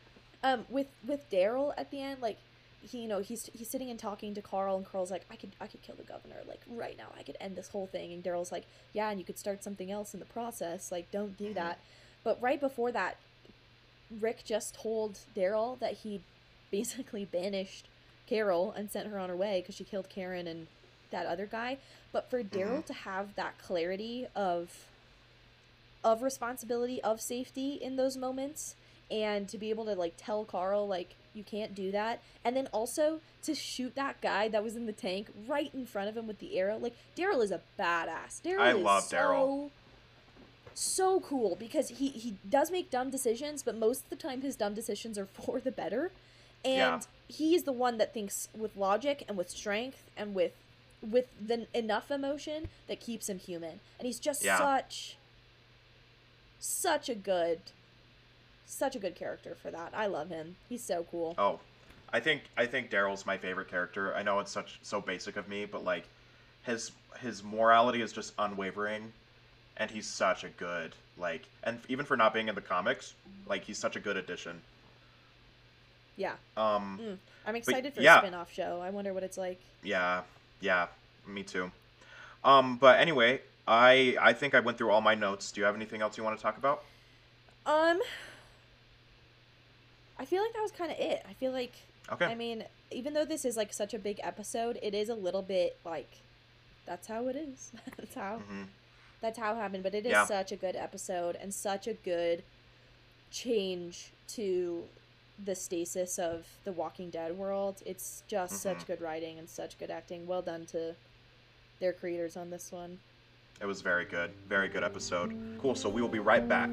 B: um with with daryl at the end like he you know he's he's sitting and talking to carl and carl's like i could i could kill the governor like right now i could end this whole thing and daryl's like yeah and you could start something else in the process like don't do
A: Mhm.
B: that but right before that rick just told daryl that he basically banished carol and sent her on her way because she killed karen and that other guy but for daryl
A: Mhm.
B: to have that clarity of of responsibility of safety in those moments and to be able to like tell Carl like you can't do that and then also to shoot that guy that was in the tank right in front of him with the arrow like Daryl is a badass Daryl
A: I
B: is
A: love Daryl.
B: so cool because he he does make dumb decisions but most of the time his dumb decisions are for the better and
A: Yeah.
B: he's the one that thinks with logic and with strength and with with the enough emotion that keeps him human and he's just
A: Yeah.
B: such such a good such a good character for that. I love him. He's so cool.
A: Oh, I think I think Daryl's my favorite character. I know it's such so basic of me, but like his his morality is just unwavering, and he's such a good like, and even for not being in the comics, like he's such a good addition.
B: Yeah.
A: Um,
B: Mm. I'm excited for
A: yeah.
B: a spin-off show. I wonder what it's like.
A: yeah, yeah, me too. Um, but anyway, I I think I went through all my notes. Do you have anything else you want to talk about?
B: Um I feel like that was kind of it. I feel like
A: Okay.
B: I mean, even though this is like such a big episode, it is a little bit like that's how it is. that's how
A: hmm
B: that's how it happened. But it is
A: Yeah.
B: such a good episode and such a good change to the stasis of the Walking Dead world. It's just
A: Mhm.
B: such good writing and such good acting. Well done to their creators on this one.
A: It was very good. Very good episode. Cool. So we will be right back.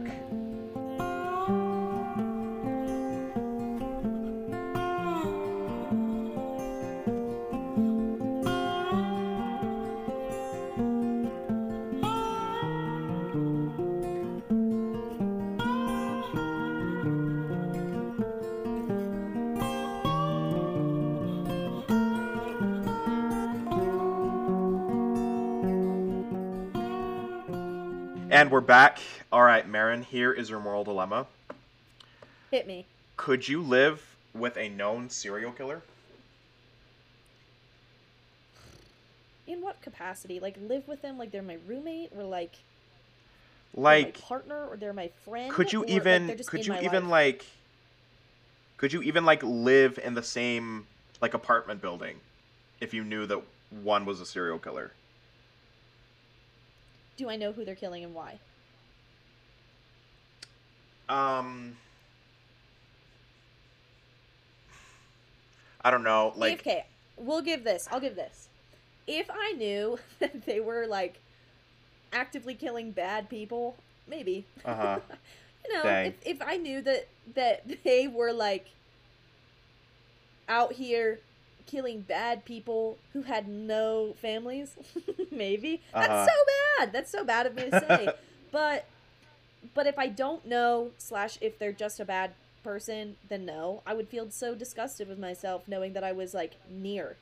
A: And we're back. All right, Maren, here is your moral dilemma.
B: Hit me.
A: Could you live with a known serial killer?
B: In what capacity? Like live with them like they're my roommate or like
A: Like,
B: my partner or they're my friend?
A: could you
B: like,
A: even
B: just
A: could you even
B: life?
A: like could you even like live in the same like apartment building if you knew that one was a serial killer?
B: Do I know who they're killing and why?
A: Um I don't know, like
B: okay, we'll give this. I'll give this. If I knew that they were like actively killing bad people, maybe.
A: Uh-huh.
B: you know,
A: Dang.
B: if, if I knew that that they were like out here killing bad people who had no families, maybe.
A: Uh-huh.
B: That's so bad. That's so bad of me to say. but but if I don't know slash if they're just a bad person, then no. I would feel so disgusted with myself knowing that I was like near.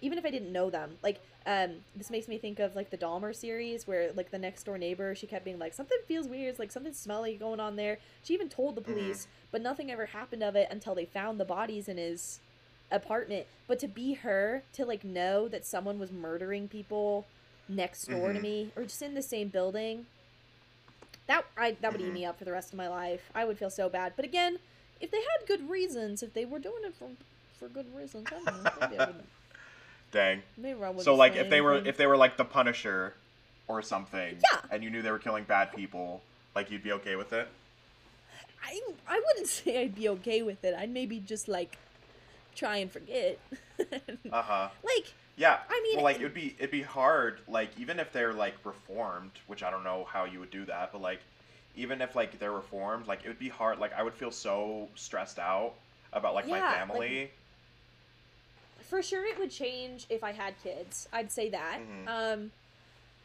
B: Even if I didn't know them. Like, um, this makes me think of like the Dahmer series where like the next door neighbor, she kept being like, Something feels weird, it's like something smelly going on there. She even told the
A: Mhm.
B: police, but nothing ever happened of it until they found the bodies in his apartment. But to be her, to like know that someone was murdering people next door to
A: Mhm.
B: me or just in the same building, that I that would
A: Mhm.
B: eat me up for the rest of my life. I would feel so bad. But again, if they had good reasons, if they were doing it for for good reasons, I don't know. Maybe I wouldn't.
A: dang.
B: Maybe I
A: So like if they were if they were like the Punisher or something
B: Yeah.
A: and you knew they were killing bad people, like you'd be okay with it?
B: I I wouldn't say I'd be okay with it. I'd maybe just like try and forget.
A: Uh-huh.
B: like
A: Yeah.
B: I mean,
A: well, like
B: it-
A: would be it'd be hard. Like even if they're like reformed, which I don't know how you would do that, but like even if like they're reformed, like it would be hard. Like I would feel so stressed out about like my
B: Yeah, like-
A: family.
B: for sure it would change if I had kids. I'd say that.
A: Mhm.
B: Um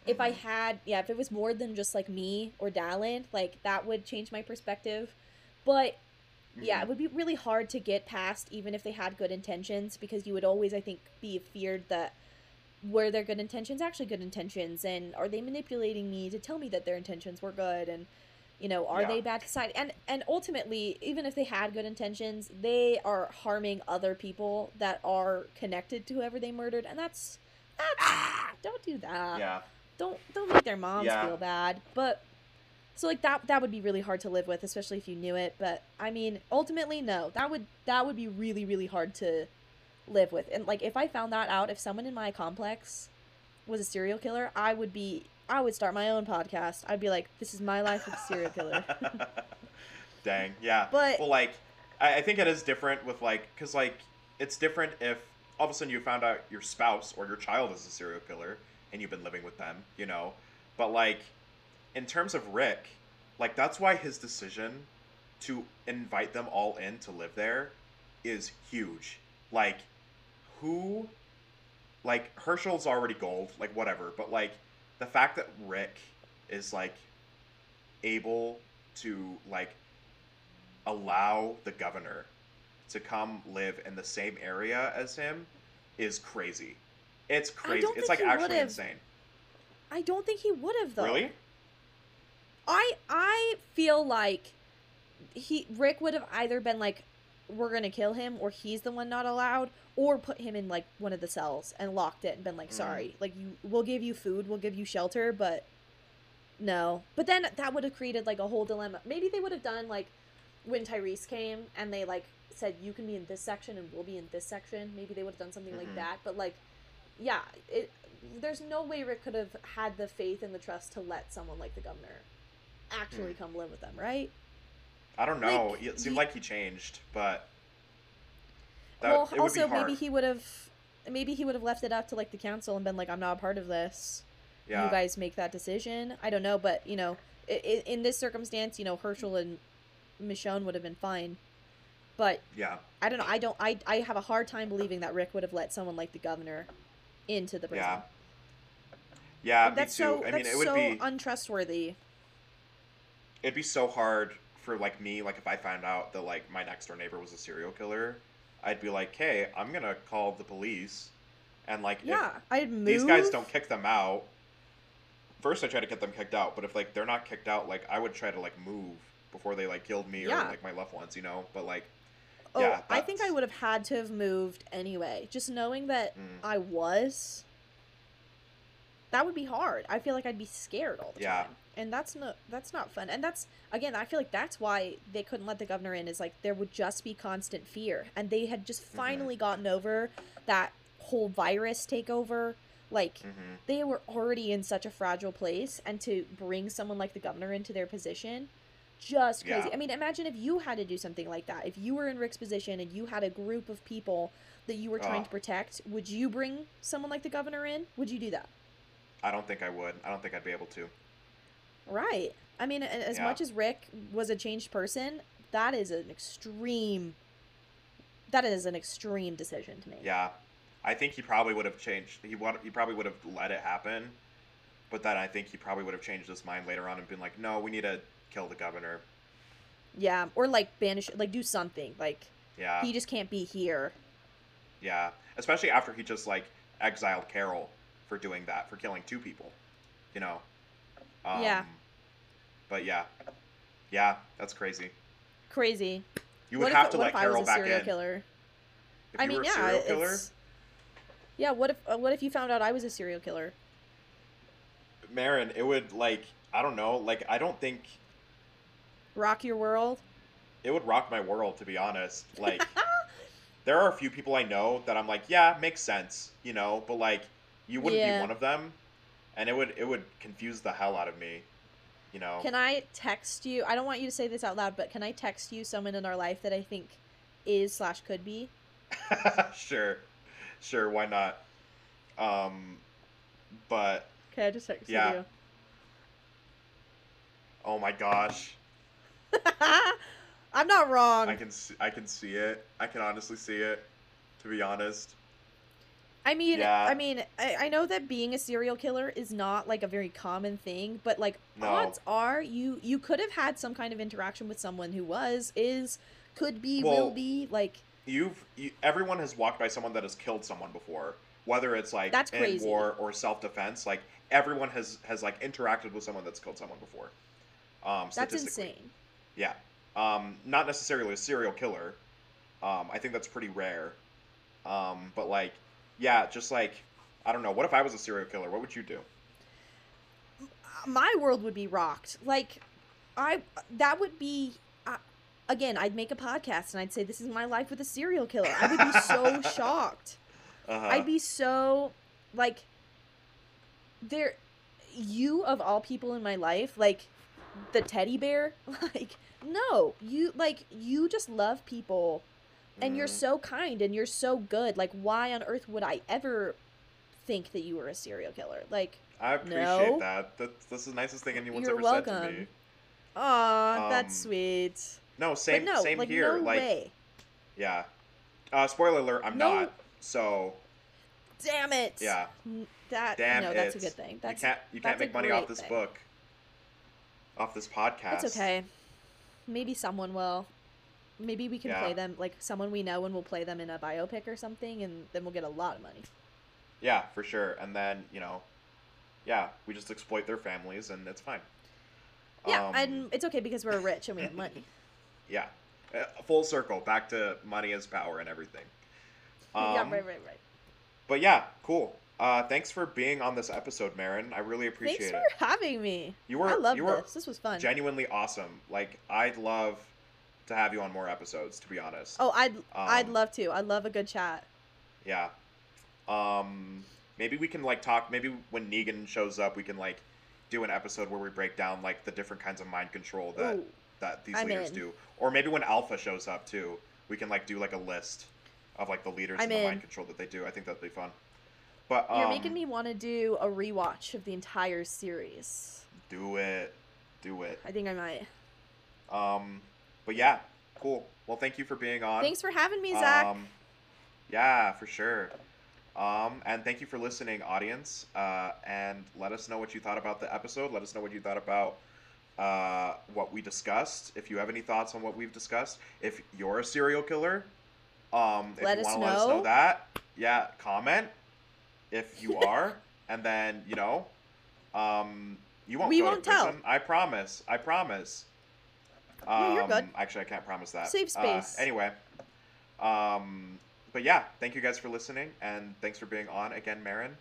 B: if I
A: Mhm.
B: had yeah, if it was more than just like me or Dallin, like that would change my perspective. But yeah,
A: Mhm.
B: it would be really hard to get past even if they had good intentions because you would always I think be feared that were their good intentions actually good intentions and are they manipulating me to tell me that their intentions were good and you know are
A: Yeah.
B: they bad society and and ultimately even if they had good intentions they are harming other people that are connected to whoever they murdered and that's that's don't do that
A: Yeah.
B: don't don't make their moms
A: Yeah.
B: feel bad but so like that that would be really hard to live with especially if you knew it but i mean ultimately no that would that would be really really hard to live with and like if i found that out if someone in my complex was a serial killer i would be i would start my own podcast i'd be like this is my life with a serial killer
A: Dang. Yeah.
B: But-
A: well, like I, I think it is different with like because like it's different if all of a sudden you found out your spouse or your child is a serial killer and you've been living with them, you know. But like in terms of Rick, like that's why his decision to invite them all in to live there is huge. Like who like Hershel's already gold, like whatever, but like the fact that Rick is like able to like allow the governor to come live in the same area as him is crazy. It's crazy. It's like actually
B: would've.
A: insane.
B: i don't think he would have though
A: Really?
B: I I feel like he Rick would have either been like we're going to kill him or he's the one not allowed or put him in like one of the cells and locked it and been like
A: Mhm.
B: sorry like you we'll give you food we'll give you shelter but no but then that would have created like a whole dilemma maybe they would have done like when Tyrese came and they like said you can be in this section and we'll be in this section maybe they would have done something
A: Mhm.
B: like that but like yeah it there's no way Rick could have had the faith and the trust to let someone like the governor actually hmm. come live with them, right?
A: I don't know.
B: Like,
A: it seemed
B: he-
A: like he changed, but that,
B: well, also maybe he would have, maybe he would have left it up to like the council and been like, "I'm not a part of this.
A: yeah.
B: You guys make that decision." I don't know, but you know, i i in this circumstance, you know, Hershel and Michonne would have been fine. But
A: yeah.
B: I don't know. I don't. I I have a hard time believing that Rick would have let someone like the governor into the prison.
A: Yeah. Yeah,
B: Like, that's
A: me too.
B: so.
A: I mean,
B: that's
A: it would
B: so
A: be
B: untrustworthy.
A: It'd be so hard for like me, like if I found out that like my next door neighbor was a serial killer, I'd be like, "Hey, I'm gonna call the police," and like, if
B: Yeah, I'd move.
A: these guys don't kick them out. First, I try to get them kicked out, but if like they're not kicked out, like I would try to like move before they like killed me
B: Yeah.
A: or like my loved ones, you know. But like,
B: Oh,
A: yeah,
B: I think I would have had to have moved anyway. Just knowing that
A: Mm.
B: I was, that would be hard. I feel like I'd be scared all the
A: Yeah.
B: time, and that's not that's not fun. And that's again, I feel like that's why they couldn't let the governor in. Is like there would just be constant fear, and they had just
A: Mm-hmm.
B: finally gotten over that whole virus takeover. Like
A: Mhm.
B: they were already in such a fragile place, and to bring someone like the governor into their position, just crazy.
A: Yeah.
B: I mean, imagine if you had to do something like that. If you were in Rick's position and you had a group of people that you were trying
A: Oh.
B: to protect, would you bring someone like the governor in? Would you do that?
A: I don't think I would. I don't think I'd be able to.
B: Right. I mean, as
A: Yeah.
B: much as Rick was a changed person, that is an extreme. That is an extreme decision to make.
A: Yeah, I think he probably would have changed. He would. He probably would have let it happen, but then I think he probably would have changed his mind later on and been like, "No, we need to kill the governor."
B: Yeah, or like banish, like do something. Like
A: Yeah,
B: he just can't be here.
A: yeah. Especially after he just like exiled Carol for doing that, for killing two people. You know. Um,
B: Yeah.
A: But yeah, yeah, that's crazy.
B: Crazy.
A: You would
B: what
A: have
B: if,
A: to let Carol
B: was a
A: back
B: serial
A: in.
B: killer?
A: If
B: I mean, yeah,
A: killer,
B: it's. Yeah, what if uh, what if you found out I was a serial killer?
A: Maren, it would like I don't know, like I don't think
B: Rock your world?
A: it would rock my world to be honest. Like there are a few people I know that I'm like, yeah, makes sense, you know, but like you wouldn't
B: Yeah.
A: be one of them, and it would it would confuse the hell out of me, you know.
B: Can I text you? I don't want you to say this out loud, but can I text you someone in our life that I think is slash could be?
A: sure, sure, why not? Um, but
B: Okay, I just texted
A: Yeah.
B: you.
A: oh my gosh,
B: I'm not wrong.
A: I can see, I can see it. I can honestly see it. To be honest,
B: I mean,
A: Yeah.
B: I mean, I, I know that being a serial killer is not like a very common thing, but like
A: No.
B: odds are you you could have had some kind of interaction with someone who was, is, could be, will be like
A: you've you, everyone has walked by someone that has killed someone before whether it's like
B: That's
A: in
B: crazy.
A: war or self-defense like everyone has has like interacted with someone that's killed someone before um
B: that's insane.
A: yeah um not necessarily a serial killer um i think that's pretty rare um but like yeah just like i don't know what if i was a serial killer what would you do
B: My world would be rocked. Like, I that would be. Uh, Again, I'd make a podcast and I'd say, "This is my life with a serial killer." I would be so shocked.
A: uh-huh.
B: I'd be so like there you of all people in my life, like the teddy bear, like no, you like you just love people and you're
A: Mhm.
B: so kind and you're so good. Like why on earth would I ever think that you were a serial killer? Like
A: i appreciate
B: No.
A: that that's, that's the nicest thing anyone's
B: You're
A: ever said to
B: welcome.
A: me
B: aw, that's
A: Um,
B: sweet.
A: no same
B: no,
A: same
B: like
A: here
B: no
A: like
B: way.
A: Yeah. Uh, spoiler alert, I'm
B: No.
A: not. So
B: Damn it.
A: yeah.
B: That
A: Damn
B: no, that's a good thing. That's
A: you can't you can't make money off this
B: thing.
A: book. Off this podcast.
B: That's okay. Maybe someone will. Maybe we can
A: Yeah.
B: play them like someone we know and we'll play them in a biopic or something and then we'll get a lot of money.
A: Yeah, for sure. And then, you know, yeah, we just exploit their families and it's fine.
B: Yeah,
A: Um,
B: and it's okay because we're rich and we have money.
A: Yeah. Uh, full circle, back to money as power and everything.
B: yeah,
A: Um,
B: right, right, right.
A: But yeah, cool. Uh, thanks for being on this episode, Maren. I really appreciate it.
B: Thanks for having me.
A: You were
B: I love
A: you were
B: this. This was fun.
A: genuinely awesome. Like I'd love to have you on more episodes, to be honest.
B: oh, I'd I'd
A: Um,
B: love to. I love a good chat.
A: Yeah. Um maybe we can like talk. Maybe when Negan shows up, we can like do an episode where we break down like the different kinds of mind control that
B: Ooh,
A: that these
B: I'm
A: leaders
B: in.
A: do. Or maybe when Alpha shows up too, we can like do like a list of like the leaders
B: I'm
A: and the
B: in.
A: mind control that they do. I think that'd be fun. But um,
B: You're making me want to do a rewatch of the entire series.
A: do it, do it.
B: I think I might.
A: Um, but yeah, cool. Well, thank you for being on.
B: Thanks for having me, Zach.
A: Um, yeah, for sure. Um, and thank you for listening, audience. Uh, and let us know what you thought about the episode. Let us know what you thought about uh, what we discussed. If you have any thoughts on what we've discussed, if you're a serial killer, um, if
B: Let
A: you
B: us
A: want to let us know that, yeah, comment if you are, and then you know, um, you won't.
B: We
A: go to
B: won't tell.
A: I promise. I promise.
B: Yeah, you're good.
A: Um, Actually, I can't promise that.
B: Safe
A: Uh,
B: space.
A: anyway, um, but yeah, thank you guys for listening, and thanks for being on again, Maren.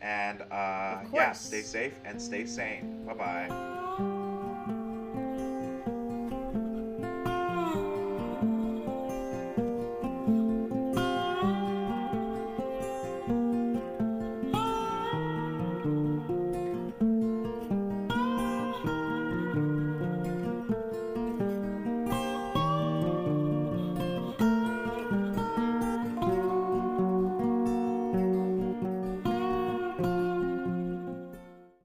A: And uh, yeah, stay safe and stay sane. Bye bye.